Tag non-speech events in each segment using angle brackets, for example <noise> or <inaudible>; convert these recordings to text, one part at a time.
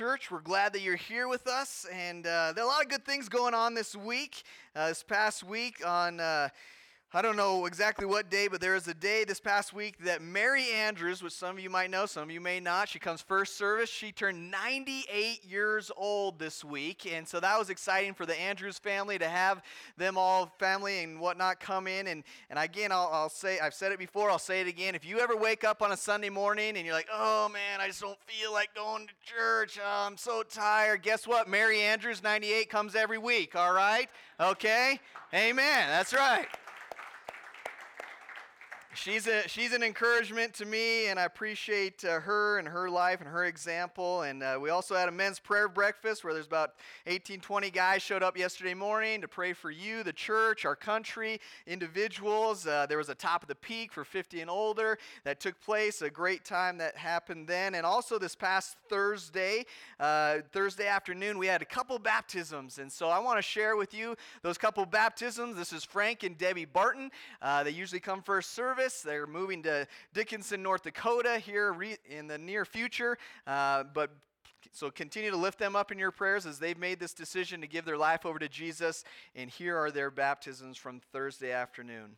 Church. We're glad that you're here with us, and uh, there are a lot of good things going on this week. Uh, this past week on. I don't know exactly what day, but there was a day this past week that Mary Andrews, which some of you might know, some of you may not, she comes first service. She turned 98 years old this week. And so that was exciting for the Andrews family to have them all, family and whatnot, come in. And, and again, I'll, I'll say, I've said it before, I'll say it again. If you ever wake up on a Sunday morning and you're like, oh man, I just don't feel like going to church, oh, I'm so tired, guess what? Mary Andrews, 98, comes every week, all right? Okay? Amen. That's right she's, a, she's an encouragement to me, and I appreciate uh, her and her life and her example. And uh, we also had a men's prayer breakfast where there's about 18, 20 guys showed up yesterday morning to pray for you, the church, our country, individuals. Uh, there was a top of the peak for 50 and older that took place, a great time that happened then. And also this past Thursday, uh, Thursday afternoon, we had a couple baptisms. And so I want to share with you those couple baptisms. This is Frank and Debbie Barton. Uh, they usually come first service service. They're moving to Dickinson, North Dakota here in the near future. Uh, but so continue to lift them up in your prayers as they've made this decision to give their life over to Jesus. And here are their baptisms from Thursday afternoon.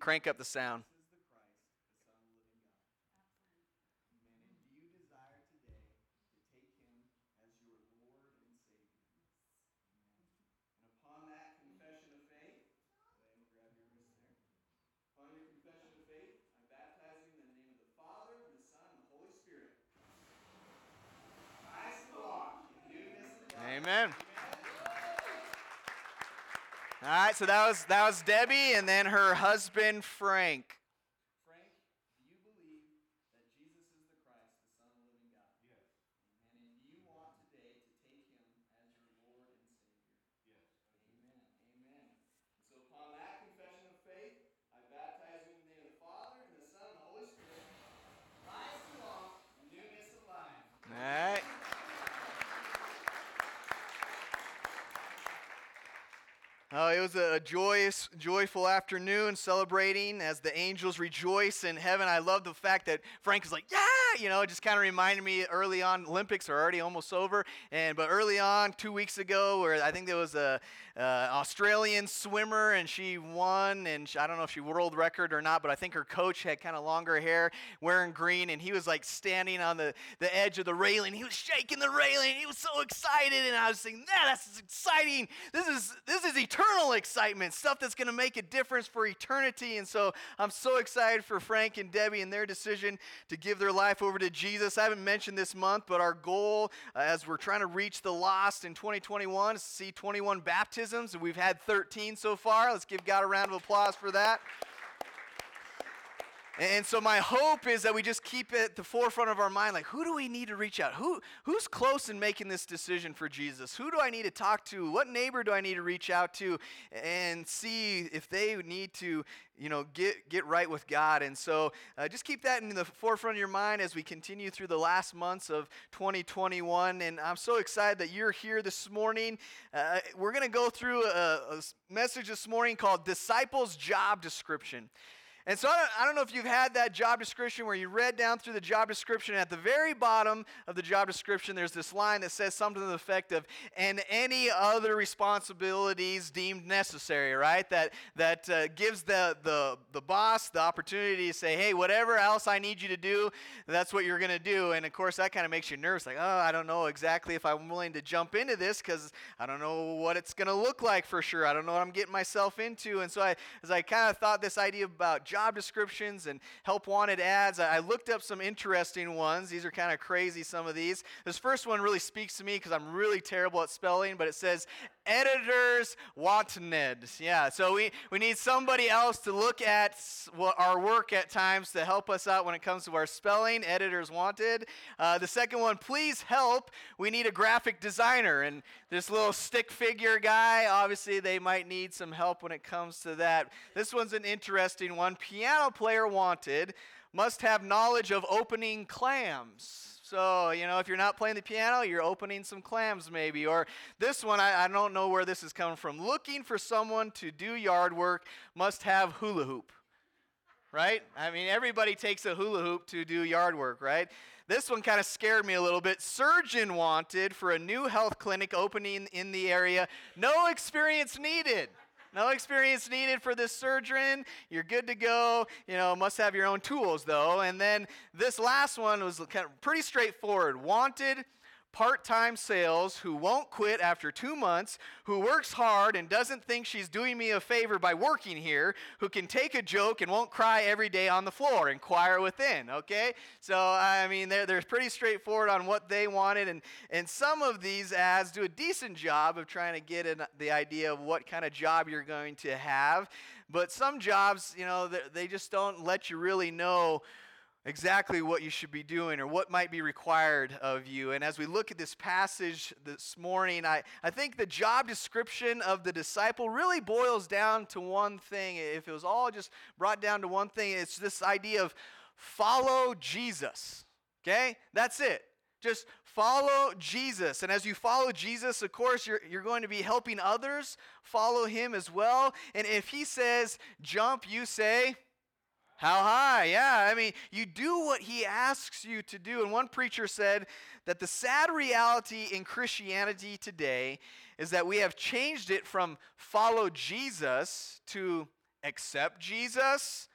Crank up the sound. Amen. All right, so that was that was Debbie, and then her husband Frank do you believe that Jesus is the Christ, the Son of the living God? Yes. And do you want today to take him as your Lord and Savior? Yes. Amen. Amen. So upon that confession of faith, I baptize you in the name of the Father and the Son and the Holy Spirit. Rise to walk in newness of life. All right. Oh, it was a joyous, joyful afternoon celebrating as the angels rejoice in heaven. I love the fact that Frank is like, yeah, you know, it just kind of reminded me early on, Olympics are already almost over. And, but early on, two weeks ago, where I think there was a, uh, Australian swimmer and she won, and she, I don't know if she world record or not, but I think her coach had kind of longer hair, wearing green, and he was like standing on the, the edge of the railing. He was shaking the railing. He was so excited, and I was saying, "Yeah, that's exciting. This is this is eternal." eternal excitement, stuff that's going to make a difference for eternity. And so I'm so excited for Frank and Debbie and their decision to give their life over to Jesus. I haven't mentioned this month, but our goal uh, as we're trying to reach the lost in 2021 is to see 21 baptisms. We've had 13 so far. Let's give God a round of applause for that. And so my hope is that we just keep it at the forefront of our mind like who do we need to reach out? Who who's close in making this decision for Jesus? Who do I need to talk to? What neighbor do I need to reach out to and see if they need to, you know, get get right with God? And so uh, just keep that in the forefront of your mind as we continue through the last months of 2021 and I'm so excited that you're here this morning. Uh, we're going to go through a, a message this morning called Disciples Job Description. And so I don't, I don't, know if you've had that job description where you read down through the job description. At the very bottom of the job description, there's this line that says something to the effect of, and any other responsibilities deemed necessary, right? That, that uh, gives the, the, the boss the opportunity to say, hey, whatever else I need you to do, that's what you're going to do. And of course, that kind of makes you nervous. Like, oh, I don't know exactly if I'm willing to jump into this because I don't know what it's going to look like for sure. I don't know what I'm getting myself into. And so I, as I kind of thought this idea about job descriptions and help wanted ads. I looked up some interesting ones. These are kind of crazy, some of these. This first one really speaks to me because I'm really terrible at spelling, but it says editors wanted. Yeah, so we, we need somebody else to look at our work at times to help us out when it comes to our spelling. Editors wanted. Uh, the second one, please help. We need a graphic designer. And this little stick figure guy, obviously, they might need some help when it comes to that. This one's an interesting one. Piano player wanted must have knowledge of opening clams. So, you know, if you're not playing the piano, you're opening some clams maybe. Or this one, I, I don't know where this is coming from. Looking for someone to do yard work must have hula hoop. right? I mean, everybody takes a hula hoop to do yard work, right? This one kind of scared me a little bit. Surgeon wanted for a new health clinic opening in the area. No experience needed. No experience needed for this surgeon. You're good to go. You know, must have your own tools though. And then this last one was kind of pretty straightforward. Wanted part time sales who won't quit after two months, who works hard and doesn't think she's doing me a favor by working here, who can take a joke and won't cry every day on the floor, inquire within, okay? So, I mean, they're, they're pretty straightforward on what they wanted, and, and some of these ads do a decent job of trying to get in the idea of what kind of job you're going to have. But some jobs, you know, they just don't let you really know exactly what you should be doing or what might be required of you. And as we look at this passage this morning, I, I think the job description of the disciple really boils down to one thing. If it was all just brought down to one thing, it's this idea of follow Jesus. Okay? That's it. Just follow Jesus. And as you follow Jesus, of course, you're, you're going to be helping others follow him as well. And if he says jump, you say, how high? Yeah, I mean, you do what he asks you to do. And one preacher said that the sad reality in Christianity today is that we have changed it from follow Jesus to accept Jesus,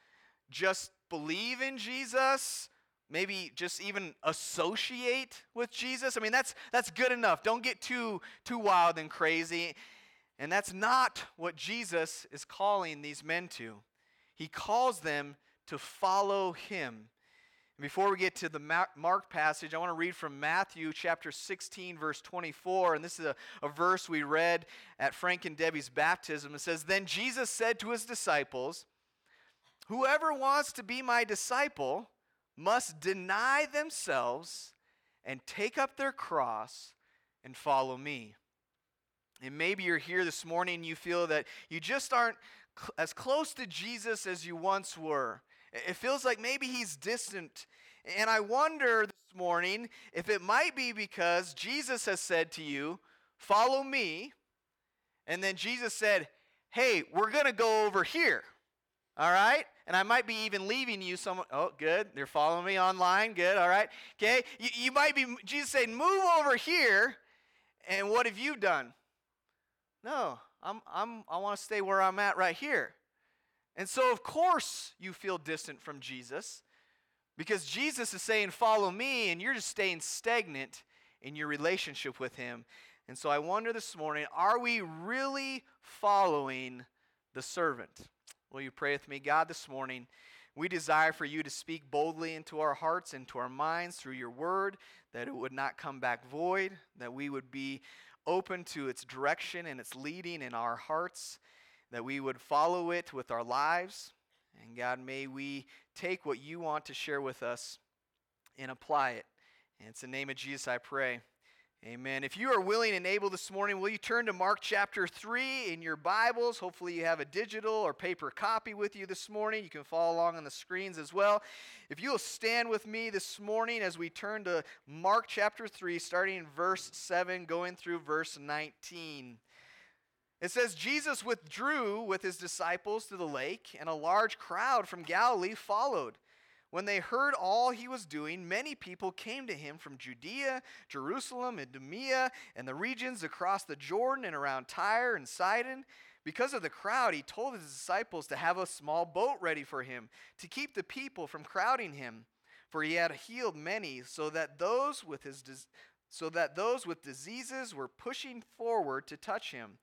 just believe in Jesus, maybe just even associate with Jesus. I mean, that's that's good enough. Don't get too too wild and crazy. And that's not what Jesus is calling these men to. He calls them to follow him. And before we get to the Mark passage, I want to read from Matthew chapter 16, verse 24. And this is a, a verse we read at Frank and Debbie's baptism. It says, Then Jesus said to his disciples, Whoever wants to be my disciple must deny themselves and take up their cross and follow me. And maybe you're here this morning and you feel that you just aren't cl- as close to Jesus as you once were. It feels like maybe he's distant. And I wonder this morning if it might be because Jesus has said to you, Follow me. And then Jesus said, Hey, we're going to go over here. All right? And I might be even leaving you some. Oh, good. They're following me online. Good. All right. Okay. You, you might be, Jesus saying, Move over here. And what have you done? No, I'm, I'm, I want to stay where I'm at right here. And so, of course, you feel distant from Jesus because Jesus is saying, Follow me, and you're just staying stagnant in your relationship with Him. And so, I wonder this morning are we really following the servant? Will you pray with me? God, this morning, we desire for you to speak boldly into our hearts, into our minds through your word, that it would not come back void, that we would be open to its direction and its leading in our hearts that we would follow it with our lives. And God, may we take what you want to share with us and apply it. And it's in the name of Jesus I pray. Amen. If you are willing and able this morning, will you turn to Mark chapter 3 in your Bibles? Hopefully, you have a digital or paper copy with you this morning. You can follow along on the screens as well. If you will stand with me this morning as we turn to Mark chapter 3, starting in verse 7, going through verse 19. It says, Jesus withdrew with his disciples to the lake, and a large crowd from Galilee followed. When they heard all he was doing, many people came to him from Judea, Jerusalem, Idumea, and the regions across the Jordan and around Tyre and Sidon. Because of the crowd, he told his disciples to have a small boat ready for him, to keep the people from crowding him. For he had healed many, so that those with, his, so that those with diseases were pushing forward to touch him.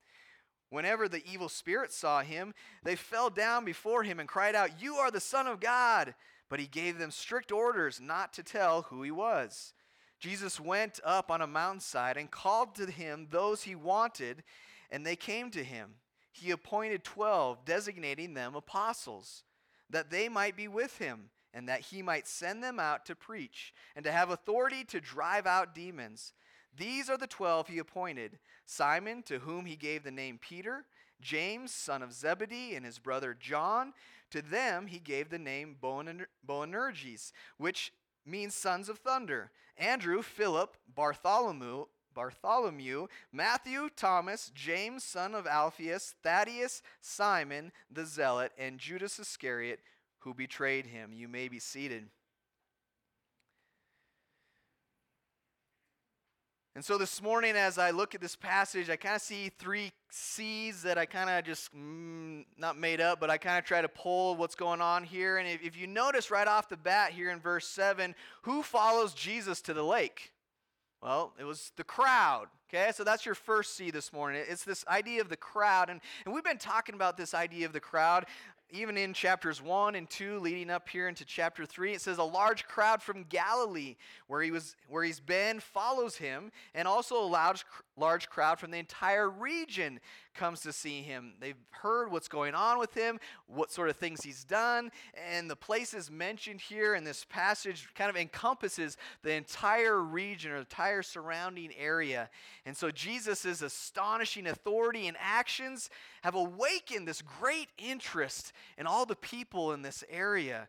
Whenever the evil spirits saw him, they fell down before him and cried out, You are the Son of God! But he gave them strict orders not to tell who he was. Jesus went up on a mountainside and called to him those he wanted, and they came to him. He appointed twelve, designating them apostles, that they might be with him, and that he might send them out to preach, and to have authority to drive out demons. These are the twelve he appointed Simon, to whom he gave the name Peter, James, son of Zebedee, and his brother John. To them he gave the name Boanerges, which means sons of thunder. Andrew, Philip, Bartholomew, Bartholomew, Matthew, Thomas, James, son of Alphaeus, Thaddeus, Simon the Zealot, and Judas Iscariot who betrayed him. You may be seated. And so this morning, as I look at this passage, I kind of see three C's that I kind of just mm, not made up, but I kind of try to pull what's going on here. And if, if you notice right off the bat here in verse 7, who follows Jesus to the lake? Well, it was the crowd. Okay, so that's your first C this morning. It's this idea of the crowd. And, and we've been talking about this idea of the crowd even in chapters 1 and 2 leading up here into chapter 3 it says a large crowd from galilee where he was where he's been follows him and also a large, large crowd from the entire region comes to see him. They've heard what's going on with him what sort of things he's done and the places mentioned here in this passage kind of encompasses the entire region or the entire surrounding area. And so jesus' astonishing authority and actions have awakened this great interest and all the people in this area.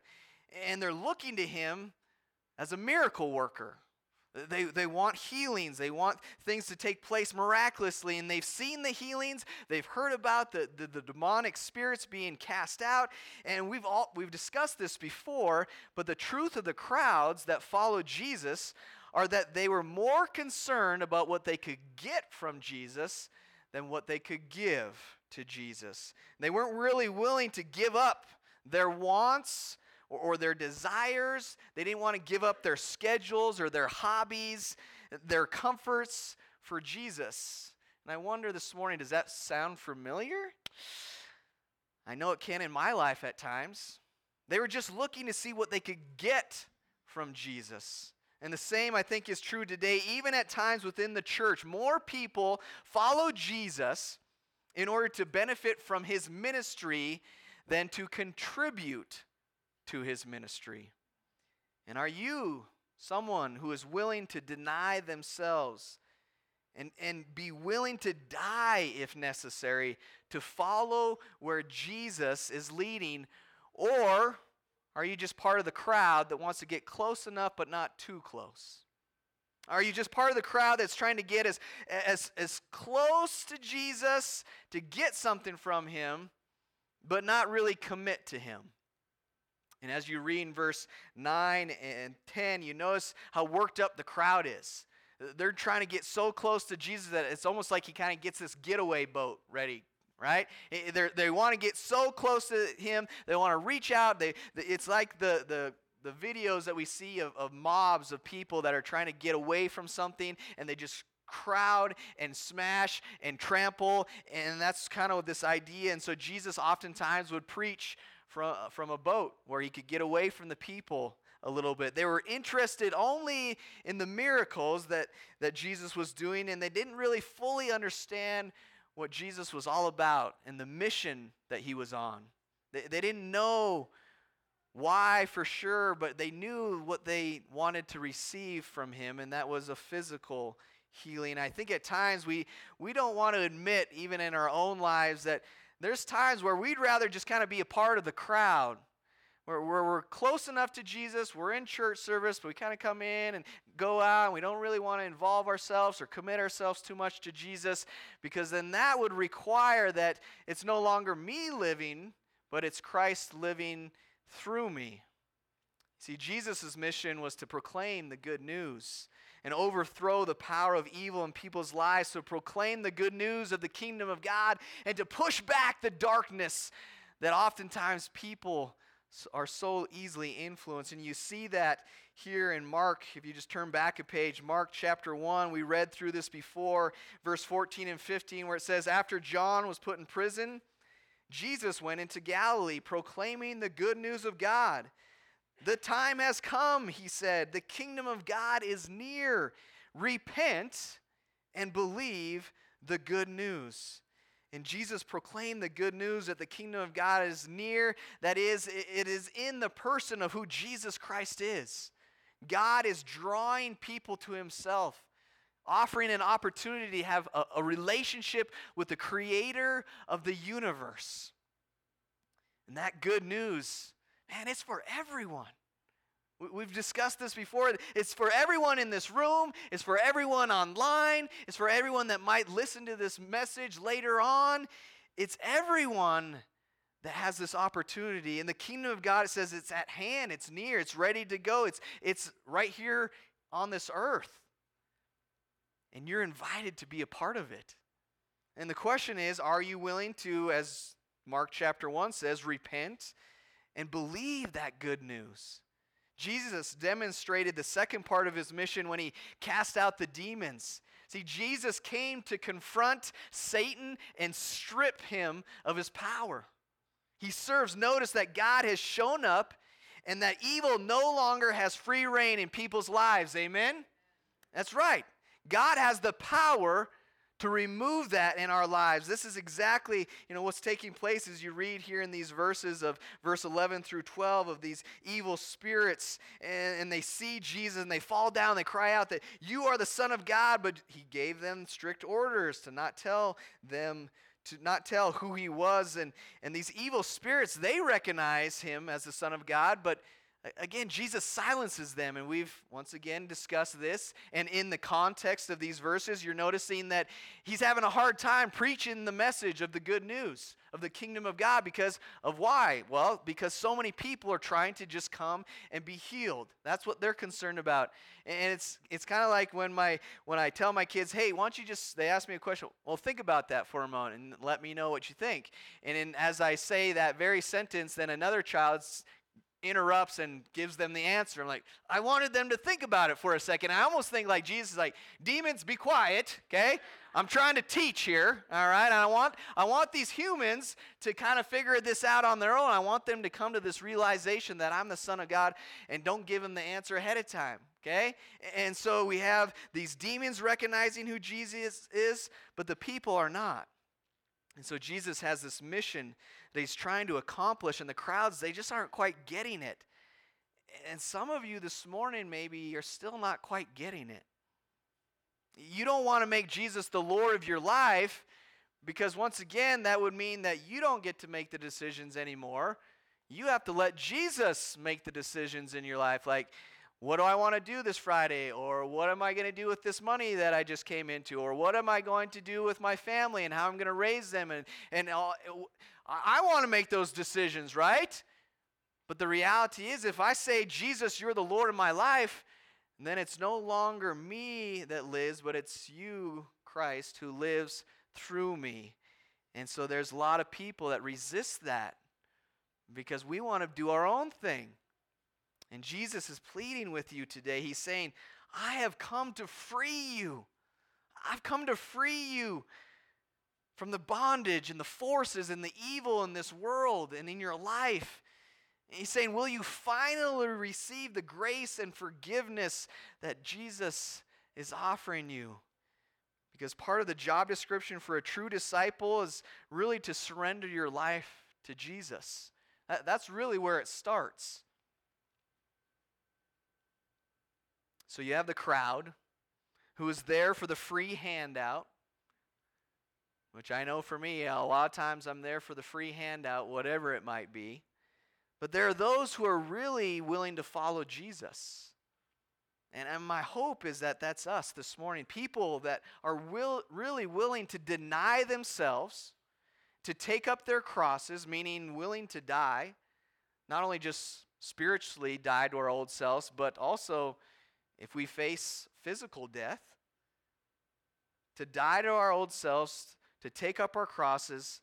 And they're looking to him as a miracle worker. They, they want healings. They want things to take place miraculously. And they've seen the healings. They've heard about the, the, the, demonic spirits being cast out. And we've, all, we've discussed this before. But the truth of the crowds that followed Jesus are that they were more concerned about what they could get from Jesus than what they could give to Jesus. They weren't really willing to give up their wants or, or their desires. They didn't want to give up their schedules or their hobbies, their comforts for Jesus. And I wonder this morning, does that sound familiar? I know it can in my life at times. They were just looking to see what they could get from Jesus. And the same, I think, is true today, even at times within the church. More people follow Jesus in order to benefit from his ministry than to contribute to his ministry. And are you someone who is willing to deny themselves and, and be willing to die if necessary to follow where Jesus is leading? Or are you just part of the crowd that wants to get close enough but not too close? Are you just part of the crowd that's trying to get as, as, as close to Jesus to get something from him, but not really commit to him? And as you read in verse 9 and 10, you notice how worked up the crowd is. They're trying to get so close to Jesus that it's almost like he kind of gets this getaway boat ready, right? They're, they want to get so close to him. They want to reach out. They, it's like the, the the videos that we see of, of mobs of people that are trying to get away from something and they just crowd and smash and trample and that's kind of this idea. And so jesus oftentimes would preach from, from a boat where he could get away from the people a little bit. They were interested only in the miracles that, that jesus was doing and they didn't really fully understand what jesus was all about and the mission that he was on. They, they didn't know why for sure, but they knew what they wanted to receive from him, and that was a physical healing. I think at times we, we don't want to admit, even in our own lives, that there's times where we'd rather just kind of be a part of the crowd. Where, we're close enough to Jesus, we're in church service, but we kind of come in and go out, and we don't really want to involve ourselves or commit ourselves too much to Jesus, because then that would require that it's no longer me living, but it's Christ living through me. See, Jesus' mission was to proclaim the good news and overthrow the power of evil in people's lives, to proclaim the good news of the kingdom of God and to push back the darkness that oftentimes people are so easily influenced. And you see that here in Mark, if you just turn back a page, Mark chapter 1, we read through this before, verse 14 and 15, where it says, After John was put in prison, Jesus went into Galilee proclaiming the good news of God. The time has come, he said. The kingdom of God is near. Repent and believe the good news. And Jesus proclaimed the good news that the kingdom of God is near. That is, it is in the person of who Jesus Christ is. God is drawing people to himself offering an opportunity to have a, a relationship with the creator of the universe. And that good news, man, it's for everyone. We've discussed this before. It's for everyone in this room. It's for everyone online. It's for everyone that might listen to this message later on. It's everyone that has this opportunity. In the kingdom of God, it says it's at hand, it's near, it's ready to go, it's, it's right here on this earth. And you're invited to be a part of it. And the question is are you willing to, as Mark chapter 1 says, repent and believe that good news? Jesus demonstrated the second part of his mission when he cast out the demons. See, Jesus came to confront Satan and strip him of his power. He serves. Notice that God has shown up and that evil no longer has free rein in people's lives. Amen? That's right. God has the power to remove that in our lives. This is exactly, you know, what's taking place as you read here in these verses of verse 11 through 12 of these evil spirits and, and they see Jesus and they fall down, they cry out that you are the son of God, but he gave them strict orders to not tell them to not tell who he was and and these evil spirits they recognize him as the son of God, but Again, Jesus silences them, and we've once again discussed this. And in the context of these verses, you're noticing that he's having a hard time preaching the message of the good news of the kingdom of God because of why? Well, because so many people are trying to just come and be healed. That's what they're concerned about. And it's it's kind of like when my when I tell my kids, "Hey, why don't you just?" They ask me a question. Well, think about that for a moment and let me know what you think. And in, as I say that very sentence, then another child's interrupts and gives them the answer. I'm like, I wanted them to think about it for a second. I almost think like Jesus is like, demons, be quiet, okay? I'm trying to teach here, all right? And I want I want these humans to kind of figure this out on their own. I want them to come to this realization that I'm the Son of God and don't give them the answer ahead of time. Okay? And so we have these demons recognizing who Jesus is, but the people are not. And so Jesus has this mission that he's trying to accomplish, and the crowds, they just aren't quite getting it. And some of you this morning, maybe, you're still not quite getting it. You don't want to make Jesus the Lord of your life because, once again, that would mean that you don't get to make the decisions anymore. You have to let Jesus make the decisions in your life. Like, what do I want to do this Friday? Or what am I going to do with this money that I just came into? Or what am I going to do with my family and how I'm going to raise them? And, and all, I want to make those decisions, right? But the reality is, if I say, Jesus, you're the Lord of my life, then it's no longer me that lives, but it's you, Christ, who lives through me. And so there's a lot of people that resist that because we want to do our own thing. And Jesus is pleading with you today. He's saying, I have come to free you. I've come to free you from the bondage and the forces and the evil in this world and in your life. And he's saying, Will you finally receive the grace and forgiveness that Jesus is offering you? Because part of the job description for a true disciple is really to surrender your life to Jesus. that's really where it starts. So you have the crowd who is there for the free handout, which I know for me, a lot of times I'm there for the free handout, whatever it might be. But there are those who are really willing to follow Jesus. And, and my hope is that that's us this morning. People that are will, really willing to deny themselves, to take up their crosses, meaning willing to die, not only just spiritually die to our old selves, but also if we face physical death, to die to our old selves, to take up our crosses.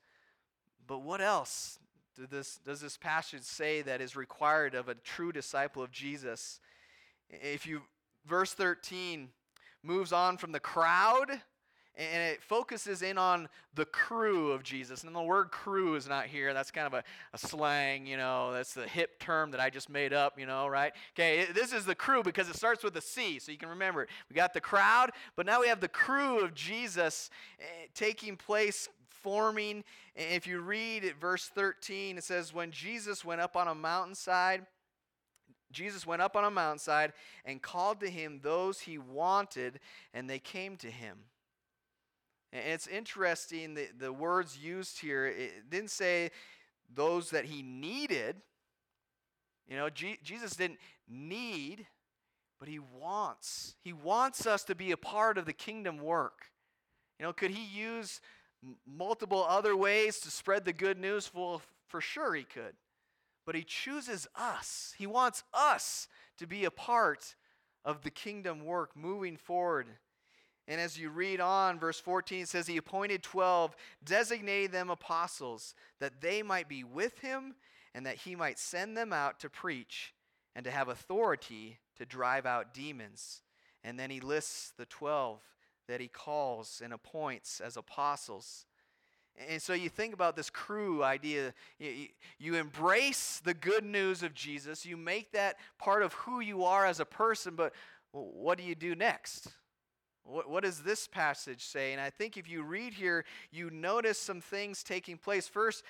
But what else does this, does this passage say that is required of a true disciple of Jesus? If you, verse 13 moves on from the crowd and it focuses in on the crew of Jesus. And the word crew is not here. That's kind of a, a, slang, you know, that's the hip term that I just made up, you know, right? Okay, this is the crew because it starts with a C, so you can remember it. We got the crowd, but now we have the crew of Jesus eh, taking place, forming. If you read at verse 13, it says, When Jesus went up on a mountainside, Jesus went up on a mountainside and called to him those he wanted, and they came to him. And it's interesting that the words used here, it didn't say those that he needed. You know, G- Jesus didn't need, but he wants. He wants us to be a part of the kingdom work. You know, could he use multiple other ways to spread the good news for, For sure, He could. But He chooses us. He wants us to be a part of the kingdom work moving forward. And as you read on, verse 14 says, He appointed 12, designated them apostles, that they might be with Him and that He might send them out to preach and to have authority to drive out demons. And then He lists the 12 that He calls and appoints as apostles. And so you think about this crew idea. You, embrace the good news of Jesus. You make that part of who you are as a person, but what do you do next? What, what does this passage say? And I think if you read here, you notice some things taking place. First,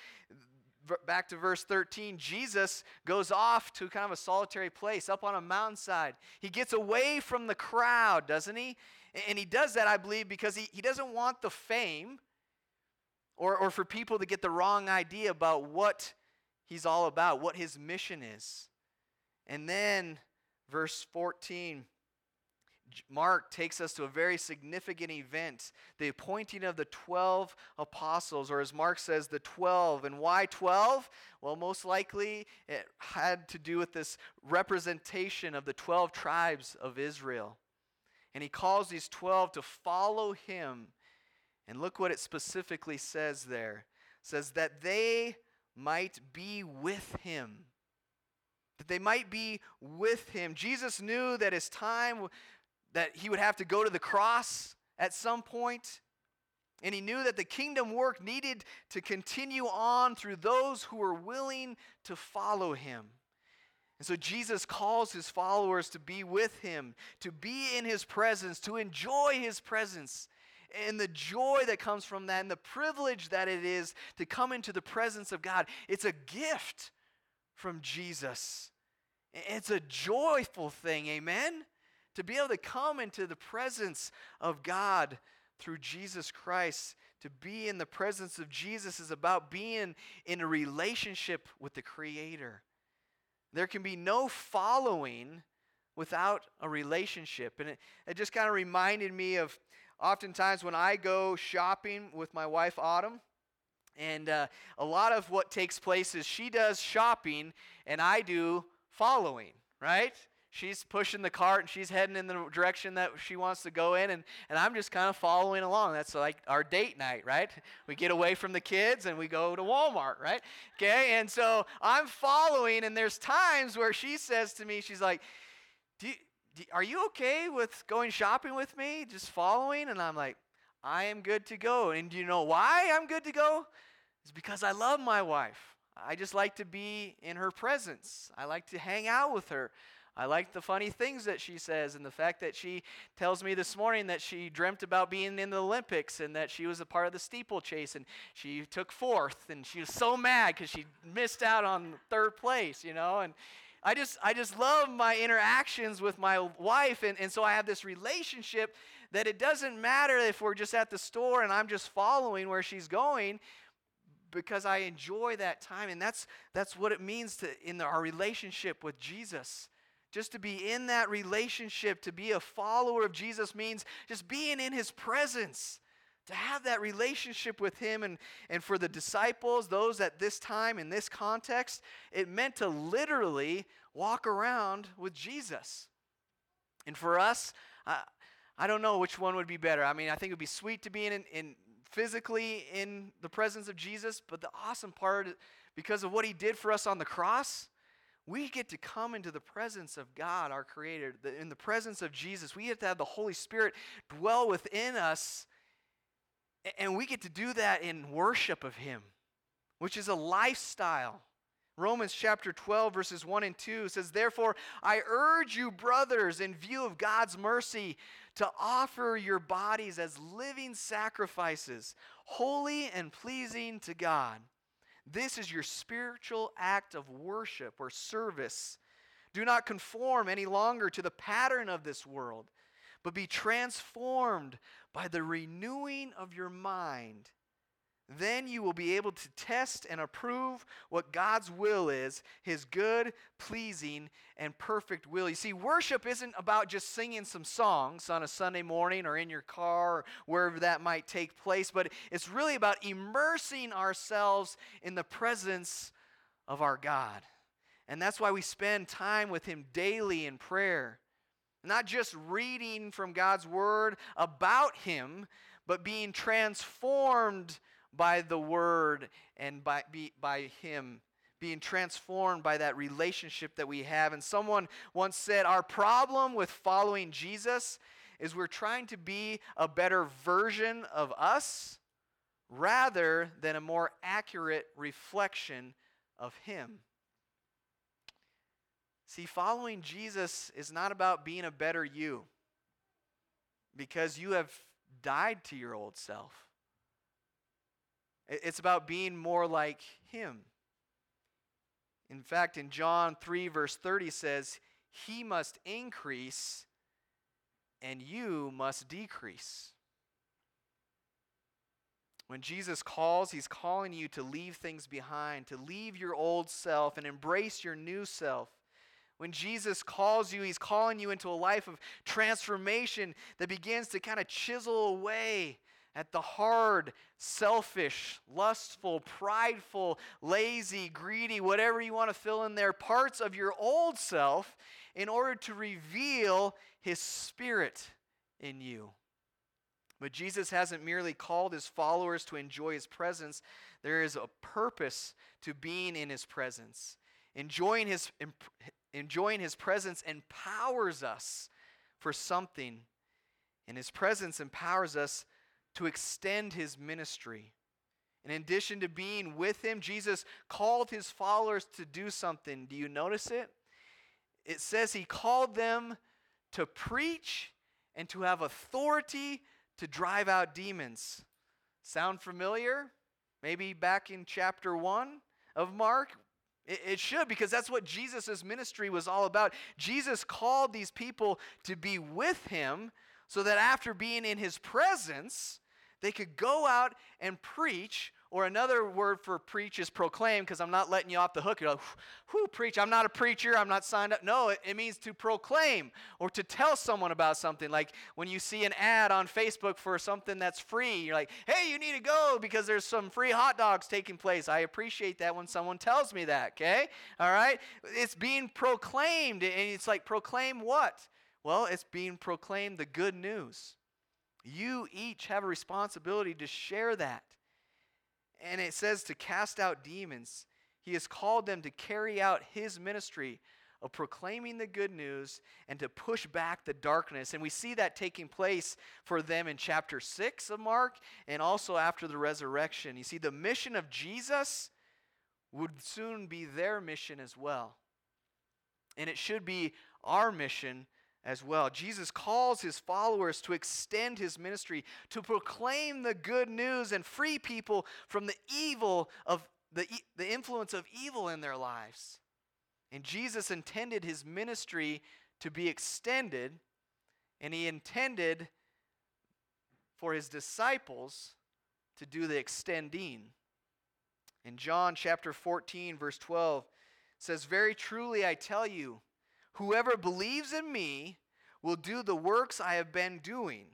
back to verse 13, Jesus goes off to kind of a solitary place up on a mountainside. He gets away from the crowd, doesn't he? And he does that, I believe, because he, he doesn't want the fame or, or for people to get the wrong idea about what he's all about, what his mission is. And then, verse 14, Mark takes us to a very significant event the appointing of the 12 apostles, or as Mark says, the 12. And why 12? Well, most likely it had to do with this representation of the 12 tribes of Israel. And he calls these 12 to follow him and look what it specifically says there. It says that they might be with him. That they might be with him. Jesus knew that his time that he would have to go to the cross at some point, and he knew that the kingdom work needed to continue on through those who were willing to follow him. And so Jesus calls his followers to be with him, to be in his presence, to enjoy his presence and the joy that comes from that and the privilege that it is to come into the presence of God. It's a gift from Jesus. It's a joyful thing, amen? To be able to come into the presence of God through Jesus Christ. To be in the presence of Jesus is about being in a relationship with the Creator. There can be no following without a relationship. And it, it just kind of reminded me of oftentimes when I go shopping with my wife, Autumn, and uh, a lot of what takes place is she does shopping and I do following, right? She's pushing the cart and she's heading in the direction that she wants to go in, and, and I'm just kind of following along. That's like our date night, right? We get away from the kids and we go to Walmart, right? Okay, and so I'm following, and there's times where she says to me, she's like, do you, are you okay with going shopping with me, just following? And I'm like, I am good to go. And do you know why I'm good to go? It's because I love my wife. I just like to be in her presence. I like to hang out with her. I like the funny things that she says and the fact that she tells me this morning that she dreamt about being in the Olympics and that she was a part of the steeplechase and she took fourth and she was so mad because she missed out on third place, you know, and I just, I just love my interactions with my wife. And, and so I have this relationship that it doesn't matter if we're just at the store and I'm just following where she's going because I enjoy that time. And that's, that's what it means to, in our relationship with Jesus. Just to be in that relationship, to be a follower of Jesus means just being in his presence. To have that relationship with him and, and for the disciples those at this time in this context it meant to literally walk around with jesus. And for us I, I don't know which one would be better. I mean i think it would be sweet to be in, in physically in the presence of jesus but the awesome part because of what he did for us on the cross we get to come into the presence of God, our Creator, in the presence of Jesus. We get to have the Holy Spirit dwell within us and we get to do that in worship of Him, which is a lifestyle. Romans chapter 12, verses 1 and 2 says, Therefore, I urge you, brothers, in view of God's mercy, to offer your bodies as living sacrifices, holy and pleasing to God. This is your spiritual act of worship or service. Do not conform any longer to the pattern of this world, but be transformed by the renewing of your mind. Then you will be able to test and approve what God's will is, his good, pleasing, and perfect will. You see, worship isn't about just singing some songs on a Sunday morning or in your car or wherever that might take place, but it's really about immersing ourselves in the presence of our God. And that's why we spend time with Him daily in prayer. Not just reading from God's Word about Him, but being transformed by the Word and by, be, by Him. Being transformed by that relationship that we have. And someone once said, Our problem with following Jesus is we're trying to be a better version of us rather than a more accurate reflection of Him. See, following Jesus is not about being a better you because you have died to your old self. It's about being more like Him. In fact, in John 3, verse 30 says, He must increase and you must decrease. When Jesus calls, he's calling you to leave things behind, to leave your old self and embrace your new self. When Jesus calls you, he's calling you into a life of transformation that begins to kind of chisel away at the hard, selfish, lustful, prideful, lazy, greedy, whatever you want to fill in there, parts of your old self in order to reveal his spirit in you. But Jesus hasn't merely called his followers to enjoy his presence, there is a purpose to being in his presence. Enjoying his, enjoying his presence empowers us for something, and his presence empowers us to extend his ministry. in addition to being with him, Jesus called his followers to do something. Do you notice it? It says he called them to preach and to have authority to drive out demons. Sound familiar? Maybe back in chapter 1 of Mark? It, it should, because that's what Jesus' ministry was all about. Jesus called these people to be with him so that after being in his presence, they could go out and preach or another word for preach is proclaim because I'm not letting you off the hook. You're like, whoo, preach. I'm not a preacher. I'm not signed up. No, it, it, means to proclaim or to tell someone about something. Like when you see an ad on Facebook for something that's free, you're like, hey, you need to go because there's some free hot dogs taking place. I appreciate that when someone tells me that, okay? All right? It's being proclaimed. And it's like, proclaim what? Well, it's being proclaimed the good news. You each have a responsibility to share that. And it says to cast out demons. He has called them to carry out his ministry of proclaiming the good news and to push back the darkness. And we see that taking place for them in chapter 6 of Mark and also after the resurrection. You see, the mission of Jesus would soon be their mission as well. And it should be our mission as well. Jesus calls his followers to extend his ministry, to proclaim the good news and free people from the evil of the, the influence of evil in their lives. And Jesus intended his ministry to be extended, and he intended for his disciples to do the extending. In John chapter 14, verse 12, says, Very truly I tell you, Whoever believes in me will do the works I have been doing,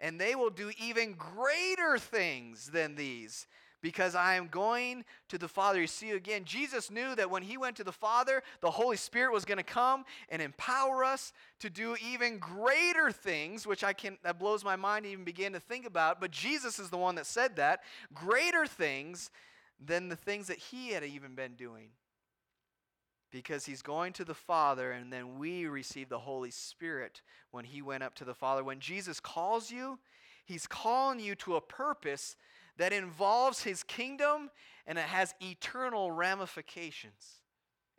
and they will do even greater things than these because I am going to the Father. You see, again, Jesus knew that when he went to the Father, the Holy Spirit was going to come and empower us to do even greater things, which I can that blows my mind to even begin to think about. But Jesus is the one that said that greater things than the things that he had even been doing because he's going to the Father, and then we receive the Holy Spirit when he went up to the Father. When Jesus calls you, he's calling you to a purpose that involves his kingdom and it has eternal ramifications.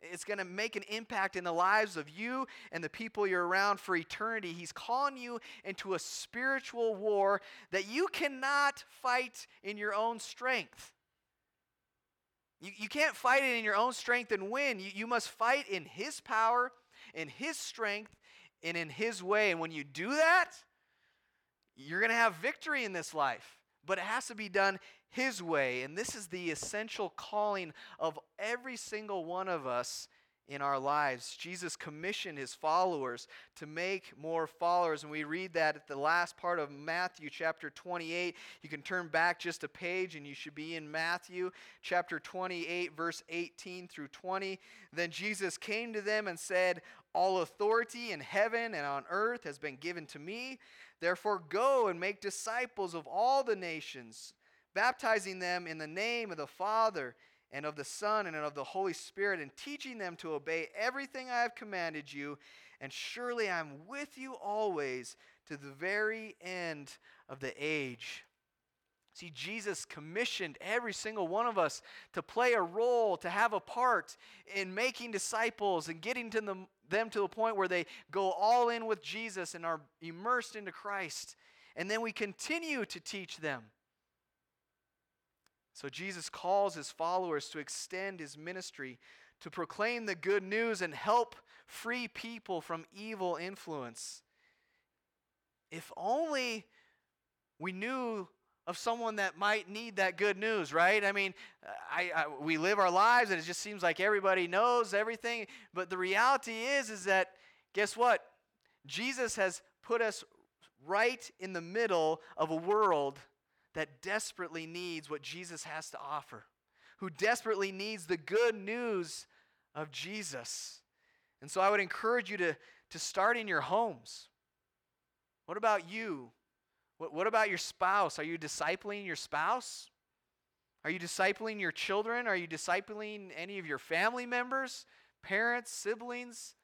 It's going to make an impact in the lives of you and the people you're around for eternity. He's calling you into a spiritual war that you cannot fight in your own strength. You, you can't fight it in your own strength and win. You, you must fight in His power, in His strength, and in His way. And when you do that, you're going to have victory in this life. But it has to be done His way. And this is the essential calling of every single one of us in our lives. Jesus commissioned his followers to make more followers. And we read that at the last part of Matthew chapter 28. You can turn back just a page and you should be in Matthew chapter 28, verse 18 through 20. Then Jesus came to them and said, All authority in heaven and on earth has been given to me. Therefore, go and make disciples of all the nations, baptizing them in the name of the Father and of the Son and of the Holy Spirit, and teaching them to obey everything I have commanded you. And surely I'm with you always to the very end of the age. See, Jesus commissioned every single one of us to play a role, to have a part in making disciples and getting to them, them to a point where they go all in with Jesus and are immersed into Christ. And then we continue to teach them. So Jesus calls his followers to extend his ministry, to proclaim the good news and help free people from evil influence. If only we knew of someone that might need that good news, right? I mean, I, I, we live our lives and it just seems like everybody knows everything, but the reality is is that guess what? Jesus has put us right in the middle of a world that desperately needs what Jesus has to offer, who desperately needs the good news of Jesus. And so I would encourage you to, to start in your homes. What about you? What, what about your spouse? Are you discipling your spouse? Are you discipling your children? Are you discipling any of your family members, parents, siblings?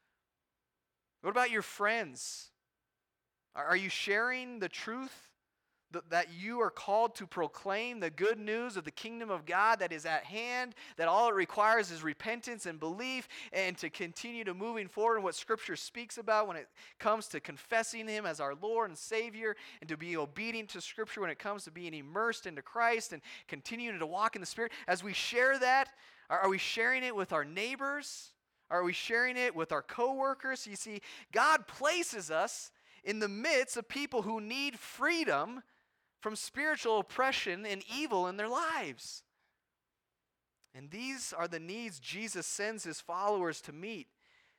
What about your friends? Are, are you sharing the truth that you are called to proclaim the good news of the kingdom of God that is at hand, that all it requires is repentance and belief, and to continue to moving forward in what Scripture speaks about when it comes to confessing Him as our Lord and Savior, and to be obedient to Scripture when it comes to being immersed into Christ and continuing to walk in the Spirit. As we share that, are we sharing it with our neighbors? Are we sharing it with our coworkers? You see, God places us in the midst of people who need freedom from spiritual oppression and evil in their lives. And these are the needs Jesus sends his followers to meet.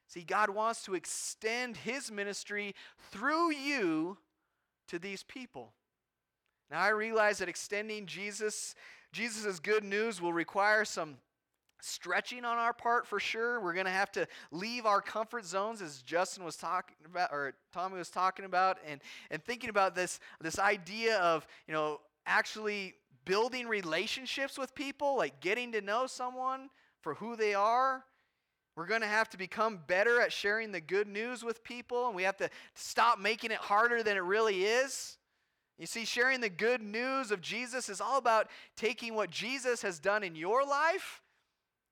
See, God wants to extend his ministry through you to these people. Now I realize that extending Jesus Jesus' good news will require some stretching on our part for sure. We're going to have to leave our comfort zones as Justin was talking about or Tommy was talking about and and thinking about this this idea of, you know, actually building relationships with people, like getting to know someone for who they are. We're going to have to become better at sharing the good news with people and we have to stop making it harder than it really is. You see, sharing the good news of Jesus is all about taking what Jesus has done in your life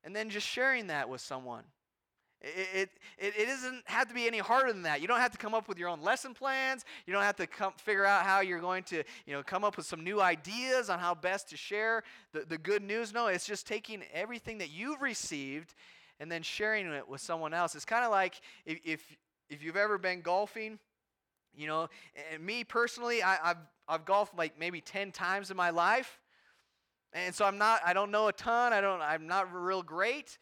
and then just sharing that with someone. It, it, it doesn't have to be any harder than that. You don't have to come up with your own lesson plans. You don't have to come figure out how you're going to you know, come up with some new ideas on how best to share the, the good news. No, it's just taking everything that you've received and then sharing it with someone else. It's kind of like if, if, if you've ever been golfing, you know, and me personally, I, I've, I've golfed like maybe 10 times in my life. And so I'm not, I don't know a ton, I don't, I'm not real great.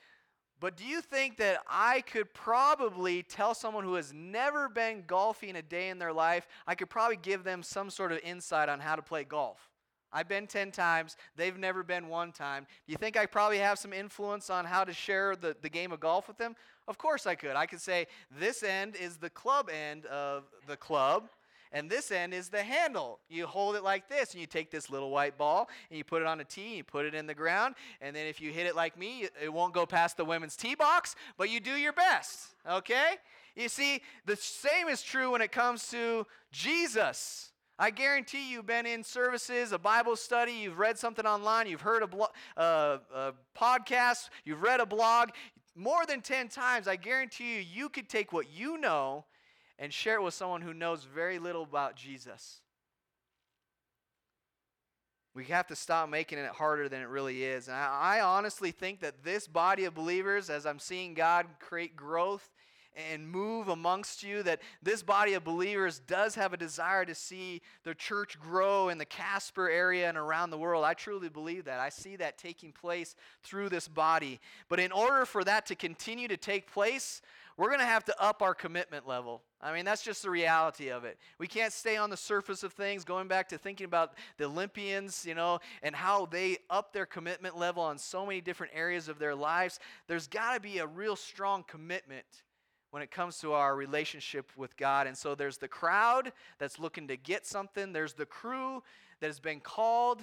But do you think that I could probably tell someone who has never been golfing a day in their life, I could probably give them some sort of insight on how to play golf? I've been 10 times, they've never been one time. Do you think I probably have some influence on how to share the, the game of golf with them? Of course I could. I could say, this end is the club end of the club and this end is the handle. You hold it like this, and you take this little white ball, and you put it on a tee, and you put it in the ground, and then if you hit it like me, it won't go past the women's tee box, but you do your best, okay? You see, the same is true when it comes to Jesus. I guarantee you've been in services, a Bible study, you've read something online, you've heard a, blo- uh, a podcast, you've read a blog. More than 10 times, I guarantee you, you could take what you know and share it with someone who knows very little about Jesus. We have to stop making it harder than it really is. And I, I honestly think that this body of believers, as I'm seeing God create growth and move amongst you, that this body of believers does have a desire to see the church grow in the Casper area and around the world. I truly believe that. I see that taking place through this body. But in order for that to continue to take place, we're going to have to up our commitment level. I mean, that's just the reality of it. We can't stay on the surface of things, going back to thinking about the Olympians, you know, and how they up their commitment level on so many different areas of their lives. There's got to be a real strong commitment when it comes to our relationship with God. And so there's the crowd that's looking to get something, there's the crew that has been called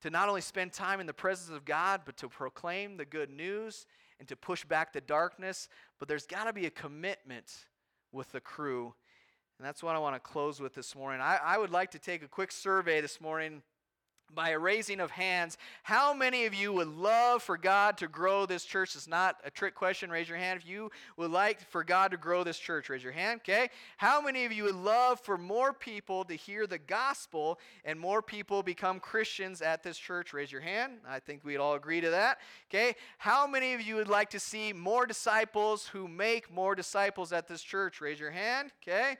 to not only spend time in the presence of God, but to proclaim the good news and to push back the darkness. But there's got to be a commitment with the crew. And that's what I want to close with this morning. I, I would like to take a quick survey this morning by a raising of hands. How many of you would love for God to grow this church? It's not a trick question. Raise your hand if you would like for God to grow this church. Raise your hand, okay? How many of you would love for more people to hear the gospel and more people become Christians at this church? Raise your hand. I think we'd all agree to that, okay? How many of you would like to see more disciples who make more disciples at this church? Raise your hand, okay?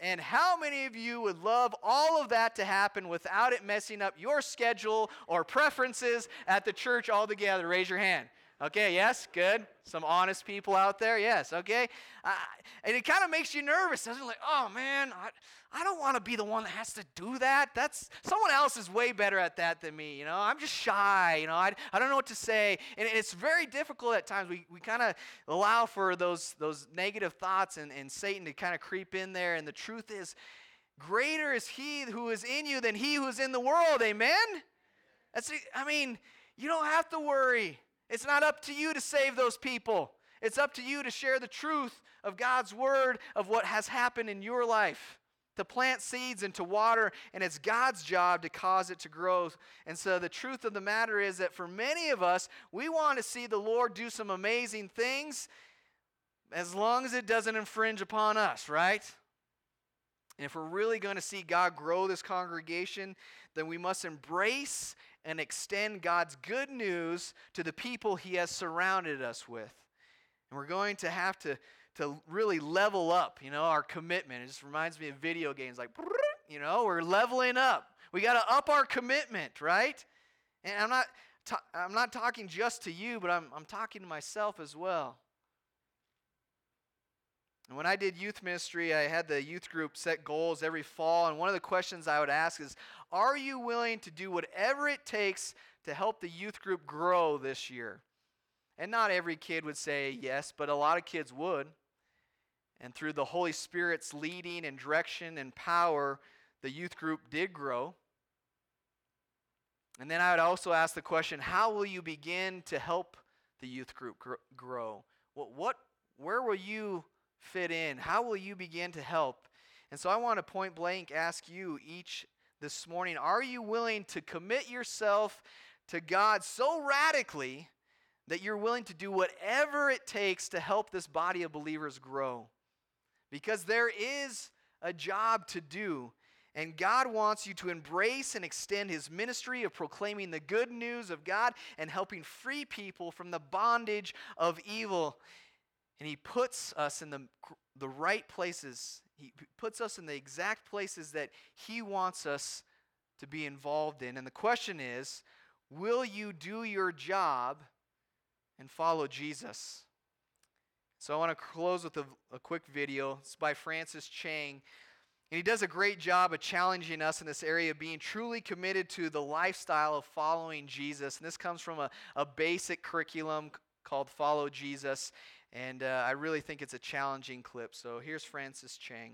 And how many of you would love all of that to happen without it messing up your schedule or preferences at the church altogether? Raise your hand. Okay, yes, good. Some honest people out there, yes, okay. Uh, and it kind of makes you nervous, doesn't it? Like, oh man, I, I don't want to be the one that has to do that. That's someone else is way better at that than me. You know, I'm just shy. You know, I, I don't know what to say, and it's very difficult at times. We, we kind of allow for those those negative thoughts and, and Satan to kind of creep in there. And the truth is, greater is He who is in you than He who is in the world. Amen. That's I mean, you don't have to worry. It's not up to you to save those people. It's up to you to share the truth of God's word of what has happened in your life to plant seeds and to water, and it's God's job to cause it to grow. And so the truth of the matter is that for many of us, we want to see the Lord do some amazing things as long as it doesn't infringe upon us, right? And if we're really going to see God grow this congregation, then we must embrace and extend God's good news to the people He has surrounded us with. And we're going to have to to really level up, you know, our commitment. It just reminds me of video games like, <laughs> you know, we're leveling up. We got to up our commitment, right? And I'm not, ta- I'm not talking just to you, but I'm, I'm talking to myself as well. And when I did youth ministry, I had the youth group set goals every fall. And one of the questions I would ask is Are you willing to do whatever it takes to help the youth group grow this year? And not every kid would say yes, but a lot of kids would. And through the Holy Spirit's leading and direction and power, the youth group did grow. And then I would also ask the question how will you begin to help the youth group grow? What, what, where will you fit in? How will you begin to help? And so I want to point blank ask you each this morning are you willing to commit yourself to God so radically that you're willing to do whatever it takes to help this body of believers grow? because there is a job to do. And God wants you to embrace and extend His ministry of proclaiming the good news of God and helping free people from the bondage of evil. And He puts us in the, the right places, He puts us in the exact places that He wants us to be involved in. And the question is will you do your job and follow Jesus? So I want to close with a, a quick video. It's by Francis Chan. And he does a great job of challenging us in this area of being truly committed to the lifestyle of following Jesus. And this comes from a, a basic curriculum called Follow Jesus. And uh, I really think it's a challenging clip. So here's Francis Chan.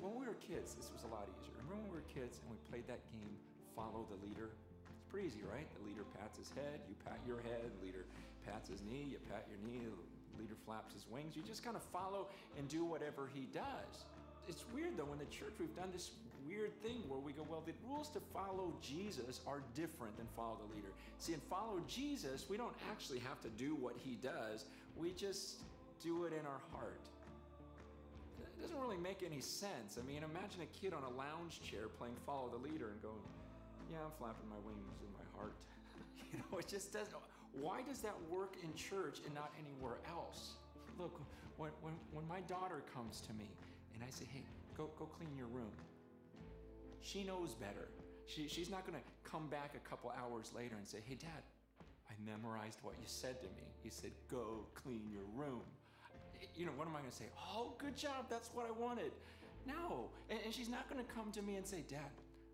When we were kids, this was a lot easier. Remember when we were kids and we played that game, Follow the Leader? It's pretty easy, right? The leader pats his head, you pat your head, the leader pats his knee, you pat your knee, the leader flaps his wings. You just kind of follow and do whatever he does. It's weird though, in the church, we've done this weird thing where we go, well, the rules to follow Jesus are different than follow the leader. See, in follow Jesus, we don't actually have to do what he does, we just do it in our heart. It doesn't really make any sense. I mean, imagine a kid on a lounge chair playing follow the leader and going, yeah, I'm flapping my wings in my heart. <laughs> you know, it just doesn't. Why does that work in church and not anywhere else? Look, when, when, when my daughter comes to me and I say, hey, go, go clean your room, she knows better. She, she's not to come back a couple hours later and say, hey, Dad, I memorized what you said to me. You said, go clean your room. You know, what am I to say? Oh, good job. That's what I wanted. No. And, and she's not to come to me and say, Dad,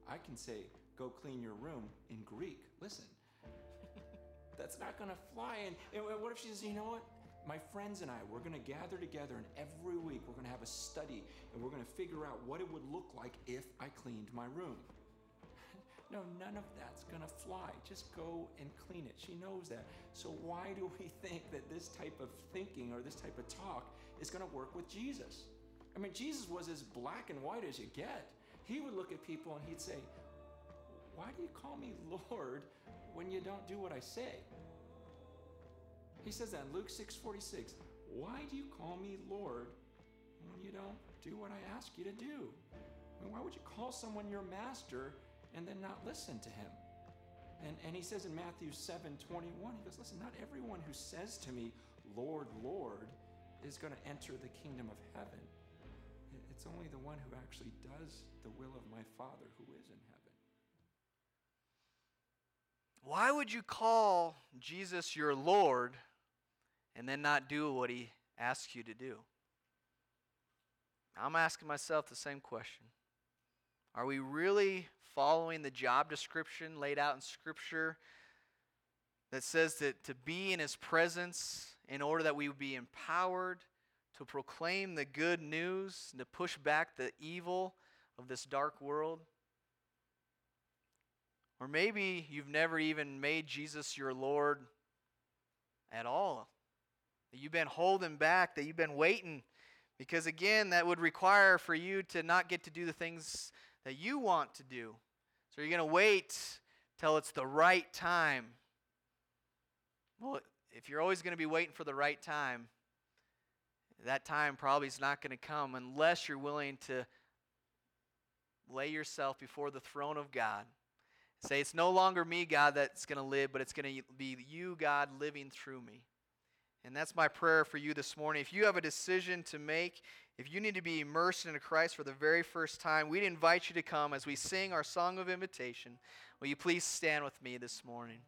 I can say, go clean your room in Greek. Listen, <laughs> that's not to fly. And, and what if she says, you know what? My friends and I, we're going to gather together, and every week we're going to have a study, and we're going to figure out what it would look like if I cleaned my room. <laughs> No, none of that's gonna fly. Just go and clean it. She knows that. So, why do we <laughs> think that this type of thinking or this type of talk is gonna work with Jesus? I mean, Jesus was as black and white as you get. He would look at people and he'd say, Why do you call me <laughs> Lord when you don't do what I say? He says that in Luke 6 46. Why do you call me Lord when you don't do what I ask you to do? I mean, why would you call someone your master and then not listen to him? And, and he says in Matthew 7 21, he goes, Listen, not everyone who says to me, Lord, Lord, is going to enter the kingdom of heaven. It's only the one who actually does the will of my Father who is in heaven. Why would you call Jesus your Lord and then not do what he asks you to do? I'm asking myself the same question. Are we really following the job description laid out in Scripture that says that to be in His presence in order that we would be empowered to proclaim the good news and to push back the evil of this dark world? Or maybe you've never even made Jesus your Lord at all. That you've been holding back, that you've been waiting. Because again, that would require for you to not get to do the things that you want to do. So you're going to wait till it's the right time. Well, if you're always going to be waiting for the right time, that time probably is not going to come unless you're willing to lay yourself before the throne of God. Say, it's no longer me, God, that's going to live, but it's going to be you, God, living through me. And that's my prayer for you this morning. If you have a decision to make, if you need to be immersed into Christ for the very first time, we'd invite you to come as we sing our song of invitation. Will you please stand with me this morning?